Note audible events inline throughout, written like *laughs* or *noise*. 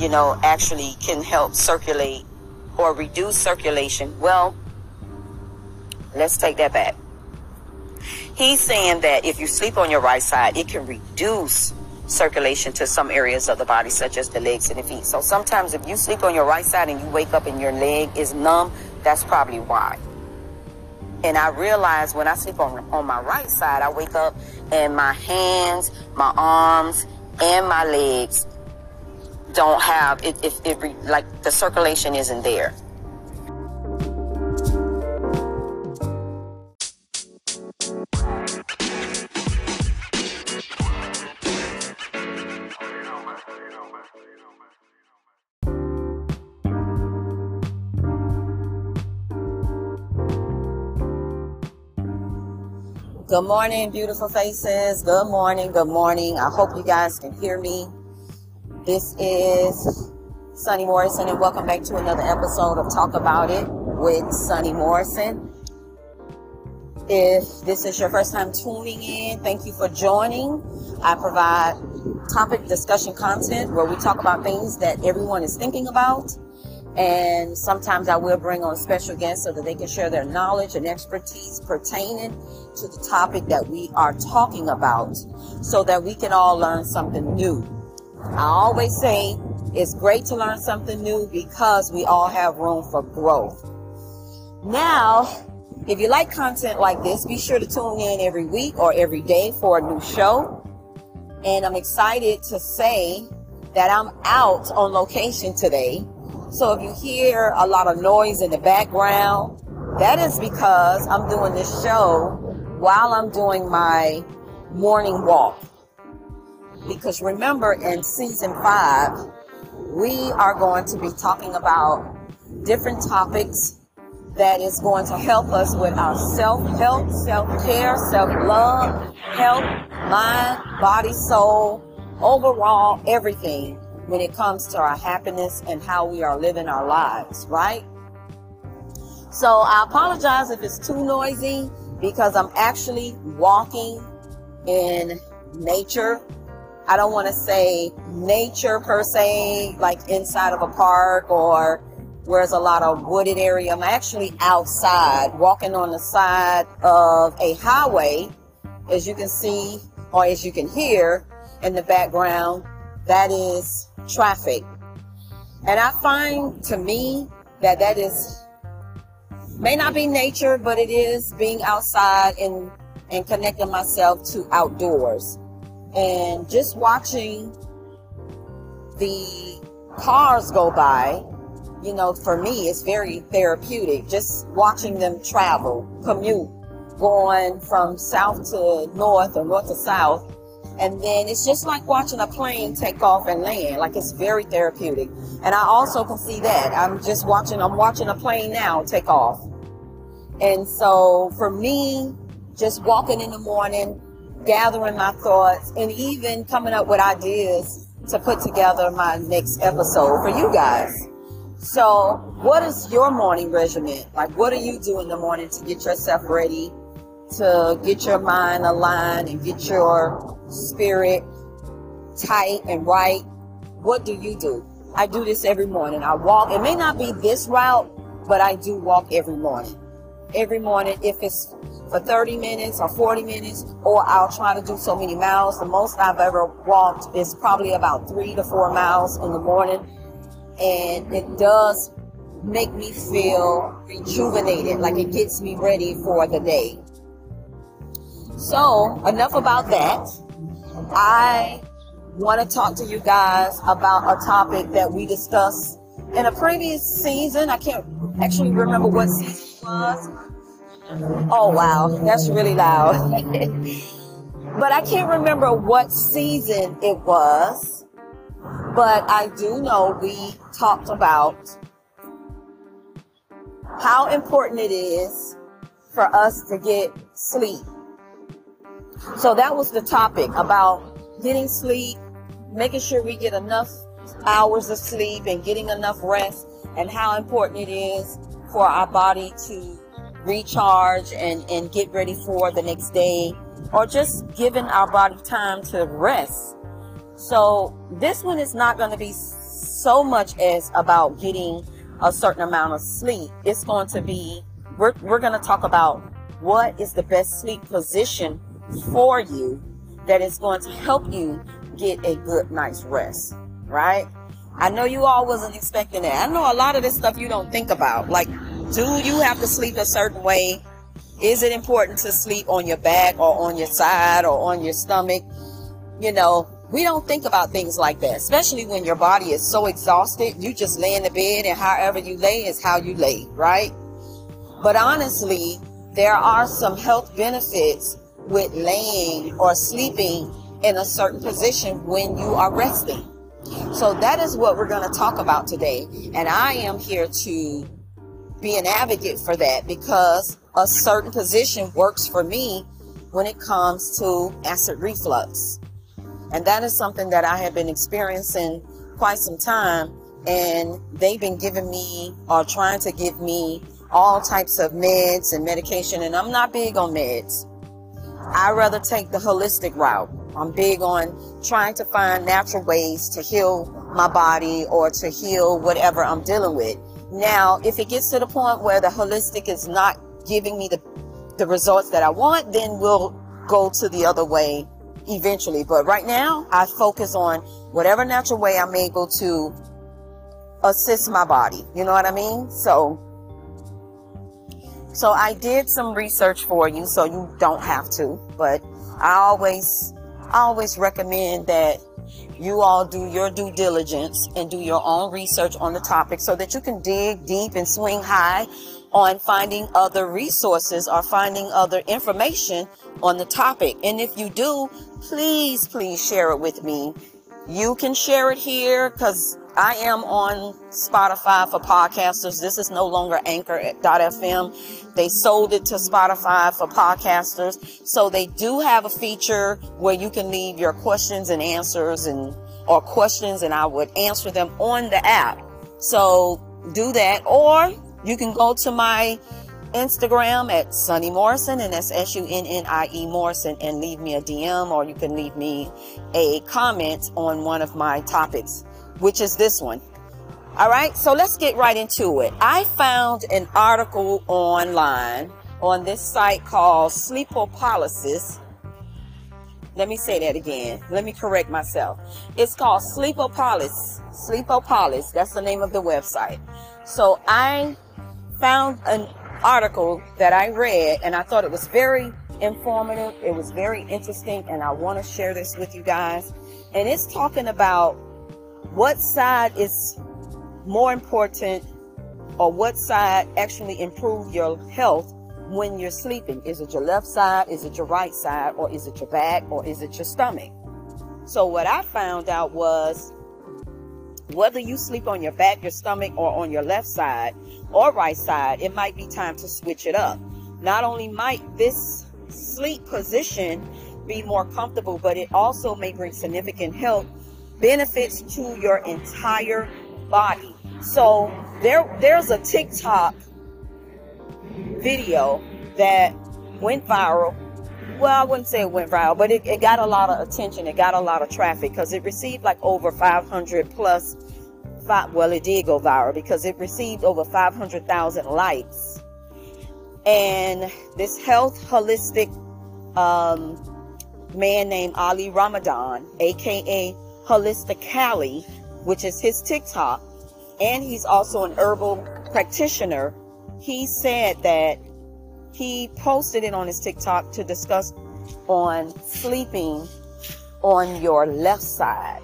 you know, actually can help circulate or reduce circulation. Well, let's take that back. He's saying that if you sleep on your right side, it can reduce circulation to some areas of the body, such as the legs and the feet. So sometimes if you sleep on your right side and you wake up and your leg is numb, that's probably why. And I realize when I sleep on, on my right side, I wake up and my hands, my arms, and my legs don't have it, it, it like the circulation isn't there. Good morning, beautiful faces. Good morning, good morning. I hope you guys can hear me. This is Sunnie Morrison, and welcome back to another episode of Talk About It with Sunnie Morrison. If this is your first time tuning in, thank you for joining. I provide topic discussion content where we talk about things that everyone is thinking about and sometimes I will bring on special guests so that they can share their knowledge and expertise pertaining to the topic that we are talking about so that we can all learn something new. I always say it's great to learn something new because we all have room for growth. Now, if you like content like this, be sure to tune in every week or every day for a new show. And I'm excited to say that I'm out on location today so if you hear a lot of noise in the background, that is because I'm doing this show while I'm doing my morning walk. Because remember, in season five, we are going to be talking about different topics that is going to help us with our self help, self care, self love, health, mind, body, soul, overall, everything when it comes to our happiness and how we are living our lives, right? So I apologize if it's too noisy because I'm actually walking in nature. I don't want to say nature per se, like inside of a park or where there's a lot of wooded area. I'm actually outside walking on the side of a highway, as you can see or as you can hear in the background. That is traffic. And I find to me that that is may not be nature, but it is being outside and and connecting myself to outdoors. And just watching the cars go by, you know, for me, it's very therapeutic. Just watching them travel, commute, going from south to north or north to south and then it's just like watching a plane take off and land. Like it's very therapeutic. And I also can see that. I'm just watching, I'm watching a plane now take off. And so for me, just walking in the morning, gathering my thoughts, and even coming up with ideas to put together my next episode for you guys. So, what is your morning regimen? Like, what do you do in the morning to get yourself ready to get your mind aligned and get your spirit tight and right, what do you do? I do this every morning. I walk. It may not be this route, but I do walk every morning. Every morning, if it's for 30 minutes or 40 minutes, or I'll try to do so many miles. The most I've ever walked is probably about three to four miles in the morning. And it does make me feel rejuvenated, like it gets me ready for the day. So, enough about that. I want to talk to you guys about a topic that we discussed in a previous season. I can't actually remember what season Oh, wow. That's really loud. *laughs* but I can't remember what season it was. But I do know we talked about how important it is for us to get sleep so that was the topic about getting sleep, making sure we get enough hours of sleep and getting enough rest and how important it is for our body to recharge and, and get ready for the next day or just giving our body time to rest. So this one is not going to be so much as about getting a certain amount of sleep. It's going to be, we're, we're going to talk about what is the best sleep position for you that is going to help you get a good night's rest, right? I know you all wasn't expecting that. I know a lot of this stuff you don't think about. Like, do you have to sleep a certain way? Is it important to sleep on your back or on your side or on your stomach? You know, we don't think about things like that, especially when your body is so exhausted. You just lay in the bed and however you lay is how you lay, right? But honestly, there are some health benefits with laying or sleeping in a certain position when you are resting. So that is what we're going to talk about today. And I am here to be an advocate for that because a certain position works for me when it comes to acid reflux. And that is something that I have been experiencing quite some time. And they've been giving me or trying to give me all types of meds and medication. And I'm not big on meds. I rather take the holistic route. I'm big on trying to find natural ways to heal my body or to heal whatever I'm dealing with. Now, if it gets to the point where the holistic is not giving me the, the results that I want, then we'll go to the other way eventually. But right now, I focus on whatever natural way I'm able to assist my body. You know what I mean? So, so I did some research for you, so you don't have to. But I always, I always recommend that you all do your due diligence and do your own research on the topic so that you can dig deep and swing high on finding other resources or finding other information on the topic. And if you do, please, please share it with me. You can share it here because I am on Spotify for podcasters. This is no longer anchor.fm. They sold it to Spotify for podcasters. So they do have a feature where you can leave your questions and answers and or questions and I would answer them on the app. So do that or you can go to my Instagram at Sunnie Morrison, and that's S U N N I E Morrison, and leave me a DM or you can leave me a comment on one of my topics, which is this one. All right, so let's get right into it. I found an article online on this site called Sleepopolis. Let me say that again. Let me correct myself. It's called Sleepopolis. Sleepopolis. That's the name of the website. So I found an article that I read and I thought it was very informative. It was very interesting and I want to share this with you guys. And it's talking about what side is more important or what side actually improve your health when you're sleeping. Is it your left side? Is it your right side? Or is it your back? Or is it your stomach? So what I found out was whether you sleep on your back, your stomach, or on your left side or right side, it might be time to switch it up. Not only might this sleep position be more comfortable, but it also may bring significant health benefits to your entire body. So there, there's a TikTok video that went viral. Well, I wouldn't say it went viral, but it, it got a lot of attention. It got a lot of traffic because it received like over 500 plus. five, well, it did go viral because it received over 500,000 likes. And this health holistic um, man named Ali Ramadan, aka Holistic Cali, which is his TikTok, and he's also an herbal practitioner. He said that he posted it on his TikTok to discuss on sleeping on your left side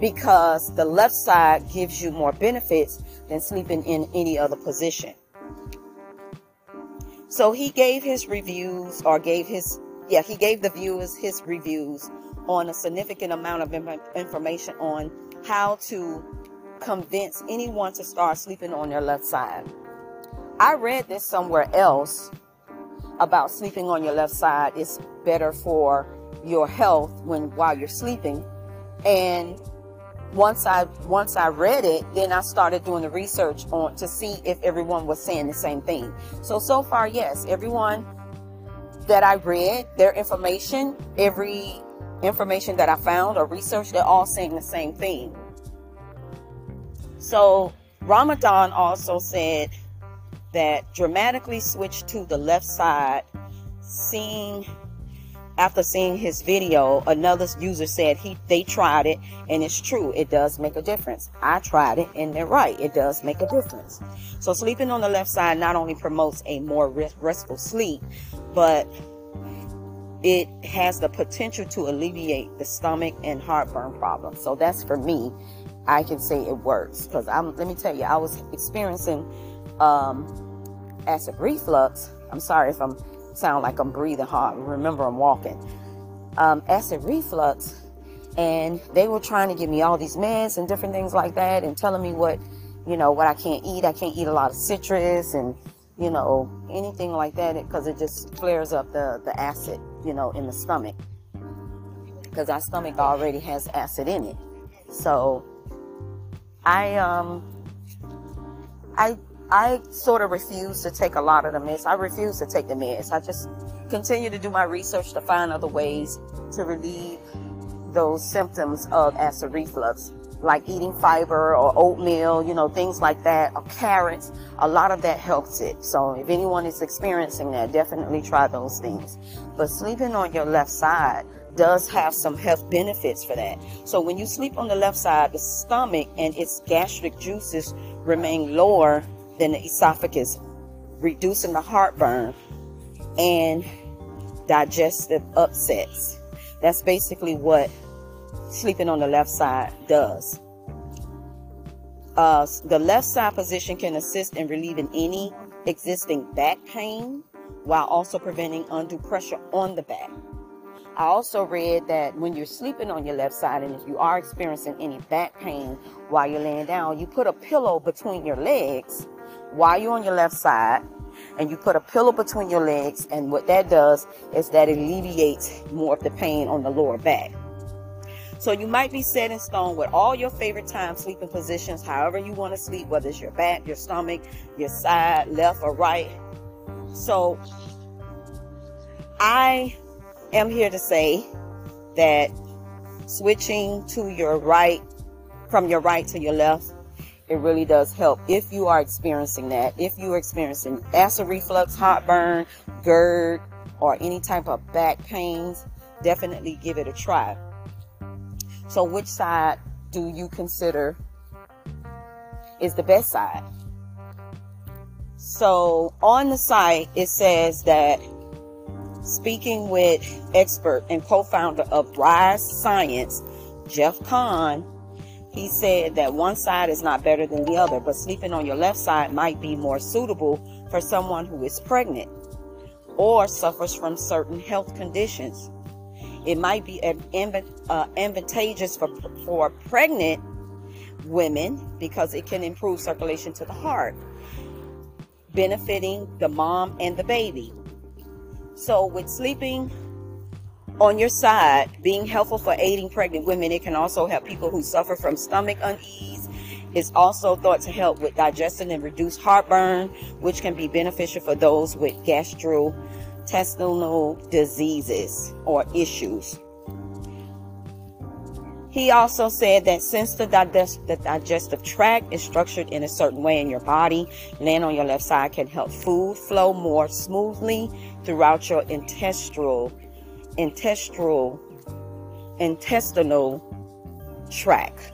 because the left side gives you more benefits than sleeping in any other position. So he gave his reviews or gave his, yeah, he gave the viewers his reviews on a significant amount of information on how to convince anyone to start sleeping on their left side. I read this somewhere else about sleeping on your left side is better for your health when while you're sleeping and once I once I read it, then I started doing the research on to see if everyone was saying the same thing. So so far, yes, everyone that I read, their information, every information that I found or research, they're all saying the same thing. So Ramadan also said that dramatically switched to the left side, seeing after seeing his video, another user said he they tried it and it's true. It does make a difference. I tried it and they're right. It does make a difference. So sleeping on the left side not only promotes a more restful sleep, but it has the potential to alleviate the stomach and heartburn problems. So that's for me. I can say it works because I'm. Let me tell you, I was experiencing um, acid reflux. I'm sorry if I'm sound like I'm breathing hard. Remember, I'm walking. Um, acid reflux, and they were trying to give me all these meds and different things like that, and telling me what, you know, what I can't eat. I can't eat a lot of citrus and, you know, anything like that because it just flares up the the acid, you know, in the stomach. Because our stomach already has acid in it. So, I um, I I sort of refuse to take a lot of the meds. I refuse to take the meds. I just continue to do my research to find other ways to relieve those symptoms of acid reflux, like eating fiber or oatmeal, you know, things like that, or carrots. A lot of that helps it. So if anyone is experiencing that, definitely try those things. But sleeping on your left side does have some health benefits for that. So when you sleep on the left side, the stomach and its gastric juices remain lower than the esophagus, reducing the heartburn and digestive upsets. That's basically what sleeping on the left side does. Uh, the left side position can assist in relieving any existing back pain while also preventing undue pressure on the back. I also read that when you're sleeping on your left side and if you are experiencing any back pain while you're laying down, you put a pillow between your legs while you're on your left side and you put a pillow between your legs. And what that does is that alleviates more of the pain on the lower back. So you might be set in stone with all your favorite time sleeping positions however you want to sleep whether it's your back your stomach your side left or right. So i am here to say that switching to your right from your right to your left it really does help if you are experiencing that. If you're experiencing acid reflux, heartburn, GERD, or any type of back pains, definitely give it a try. So, which side do you consider is the best side? So, on the site, it says that speaking with expert and co founder of Rise Science, Jeff Kahn, he said that one side is not better than the other, but sleeping on your left side might be more suitable for someone who is pregnant or suffers from certain health conditions. It might be uh, advantageous for, for pregnant women because it can improve circulation to the heart, benefiting the mom and the baby. So, with sleeping on your side, being helpful for aiding pregnant women, it can also help people who suffer from stomach unease. It's also thought to help with digestion and reduce heartburn, which can be beneficial for those with gastrointestinal diseases or issues. He also said that since the, digest, the digestive tract is structured in a certain way in your body, laying on your left side can help food flow more smoothly throughout your intestinal intestinal intestinal tract.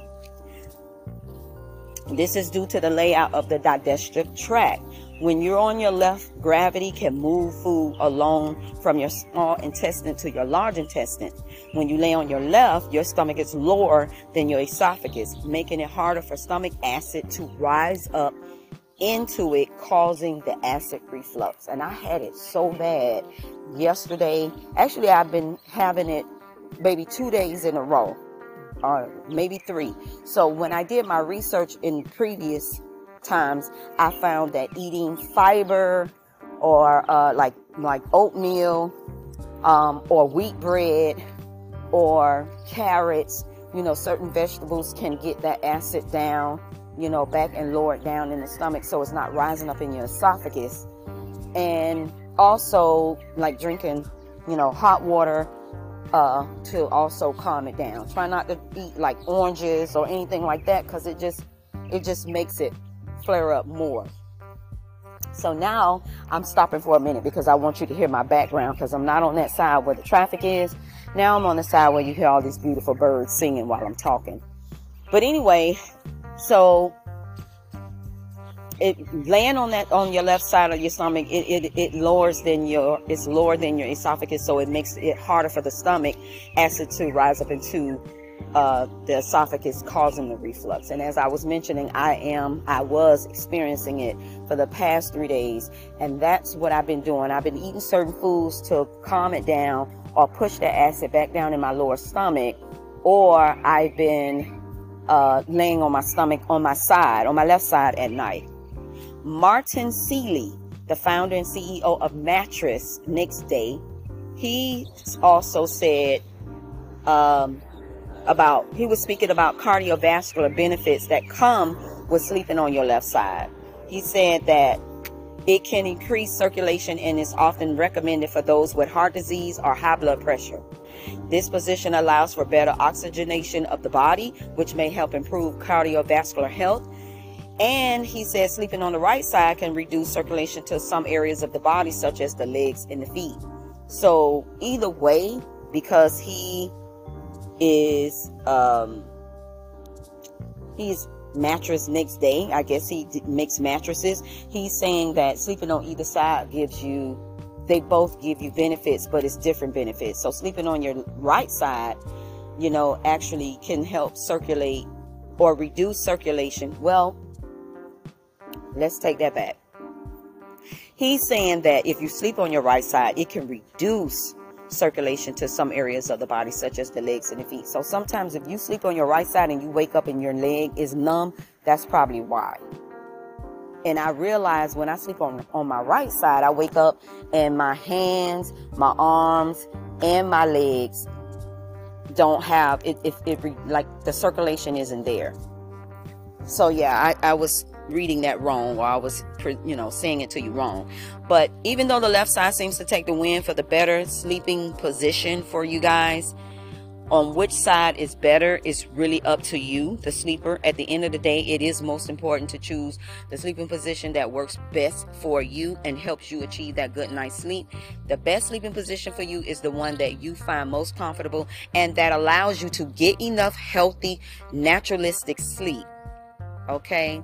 This is due to the layout of the digestive tract. When you're on your left, gravity can move food along from your small intestine to your large intestine. When you lay on your left, your stomach is lower than your esophagus, making it harder for stomach acid to rise up into it, causing the acid reflux. And I had it so bad yesterday. Actually, I've been having it maybe two days in a row, or maybe three. So when I did my research in previous times, I found that eating fiber or uh, like like oatmeal um, or wheat bread or carrots, you know, certain vegetables can get that acid down, you know, back and lower it down in the stomach so it's not rising up in your esophagus. And also like drinking, you know, hot water uh, to also calm it down. Try not to eat like oranges or anything like that because it just it just makes it flare up more. So now I'm stopping for a minute because I want you to hear my background because I'm not on that side where the traffic is. Now I'm on the side where you hear all these beautiful birds singing while I'm talking. But anyway, so it laying on that on your left side of your stomach it, it it lowers than your it's lower than your esophagus so it makes it harder for the stomach acid to rise up into uh, the esophagus causing the reflux. And as i was mentioning i am i was experiencing it for the past three days. And that's what i've been doing. I've been eating certain foods to calm it down or push the acid back down in my lower stomach or i've been uh, laying on my stomach on my side on my left side at night. Martin Seeley, the founder and CEO of Mattress Next Day, he also said um, about, he was speaking about cardiovascular benefits that come with sleeping on your left side. He said that it can increase circulation and is often recommended for those with heart disease or high blood pressure. This position allows for better oxygenation of the body, which may help improve cardiovascular health and he says sleeping on the right side can reduce circulation to some areas of the body, such as the legs and the feet. So either way, because he is um, he's mattress next day. I guess he makes mattresses. He's saying that sleeping on either side gives you, they both give you benefits, but it's different benefits. So sleeping on your right side, you know, actually can help circulate or reduce circulation. Well, Let's take that back. He's saying that if you sleep on your right side, it can reduce circulation to some areas of the body, such as the legs and the feet. So sometimes if you sleep on your right side and you wake up and your leg is numb, that's probably why. And I realize when I sleep on, on my right side, I wake up and my hands, my arms, and my legs don't have it, it, it like the circulation isn't there. So yeah, I, I was reading that wrong or I was, you know, saying it to you wrong. But even though the left side seems to take the win for the better sleeping position for you guys, on which side is better is really up to you, the sleeper. At the end of the day, it is most important to choose the sleeping position that works best for you and helps you achieve that good night's sleep. The best sleeping position for you is the one that you find most comfortable and that allows you to get enough healthy, naturalistic sleep. Okay?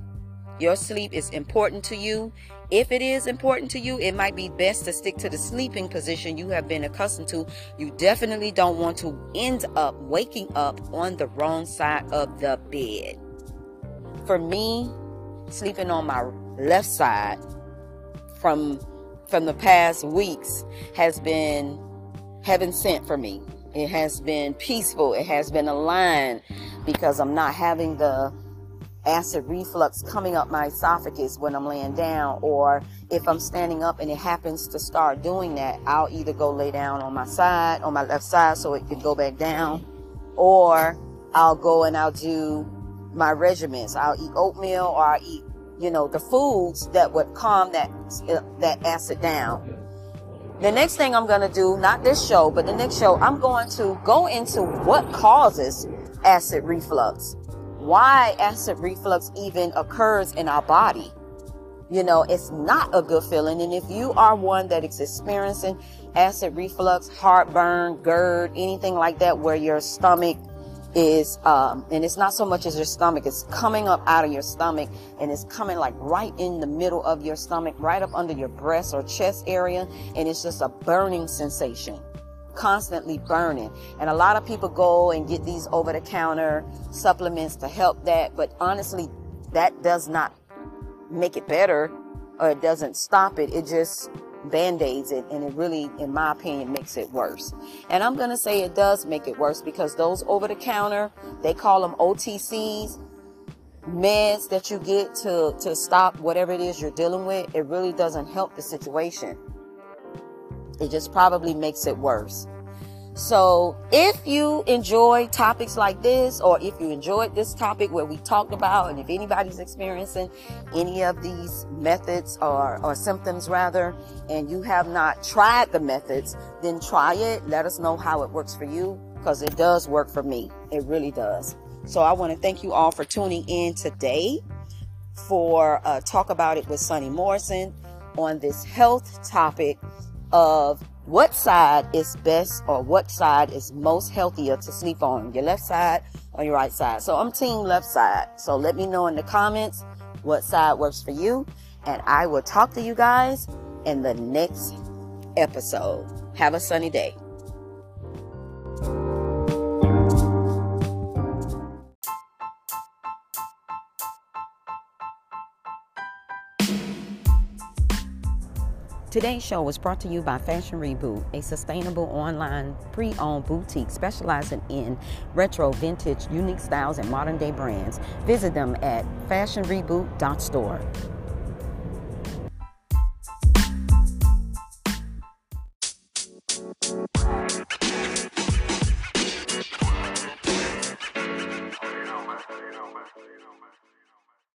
Your sleep is important to you. If it is important to you, it might be best to stick to the sleeping position you have been accustomed to. You definitely don't want to end up waking up on the wrong side of the bed. For me, sleeping on my left side from from the past weeks has been heaven sent for me. It has been peaceful. It has been aligned because I'm not having the acid reflux coming up my esophagus when I'm laying down, or if I'm standing up and it happens to start doing that, I'll either go lay down on my side, on my left side, so it can go back down, or I'll go and I'll do my regimens. I'll eat oatmeal or I'll eat, you know, the foods that would calm that that acid down. The next thing I'm going to do, not this show, but the next show, I'm going to go into what causes acid reflux why acid reflux even occurs in our body. You know, it's not a good feeling. And if you are one that is experiencing acid reflux, heartburn, GERD, anything like that, where your stomach is, um, and it's not so much as your stomach, it's coming up out of your stomach and it's coming like right in the middle of your stomach, right up under your breast or chest area. And it's just a burning sensation constantly burning. And a lot of people go and get these over the counter supplements to help that. But honestly, that does not make it better or it doesn't stop it. It just band-aids it and it really in my opinion makes it worse and i'm to say it does make it worse because those over the counter they call them otcs meds that you get to to stop whatever it is you're dealing with it really doesn't help the situation it just probably makes it worse. So if you enjoy topics like this, or if you enjoyed this topic where we talked about, and if anybody's experiencing any of these methods or, or symptoms rather, and you have not tried the methods, then try it. Let us know how it works for you because it does work for me. It really does. So I want to thank you all for tuning in today. for uh, Talk About It with Sunnie Morrison on this health topic of what side is best or what side is most healthier to sleep on, your left side or your right side. So I'm team left side. So let me know in the comments what side works for you. And I will talk to you guys in the next episode. Have a sunny day. Today's show was brought to you by Fashion Reboot, a sustainable online pre owned boutique specializing in retro, vintage, unique styles, and modern day brands. Visit them at fashionreboot.store.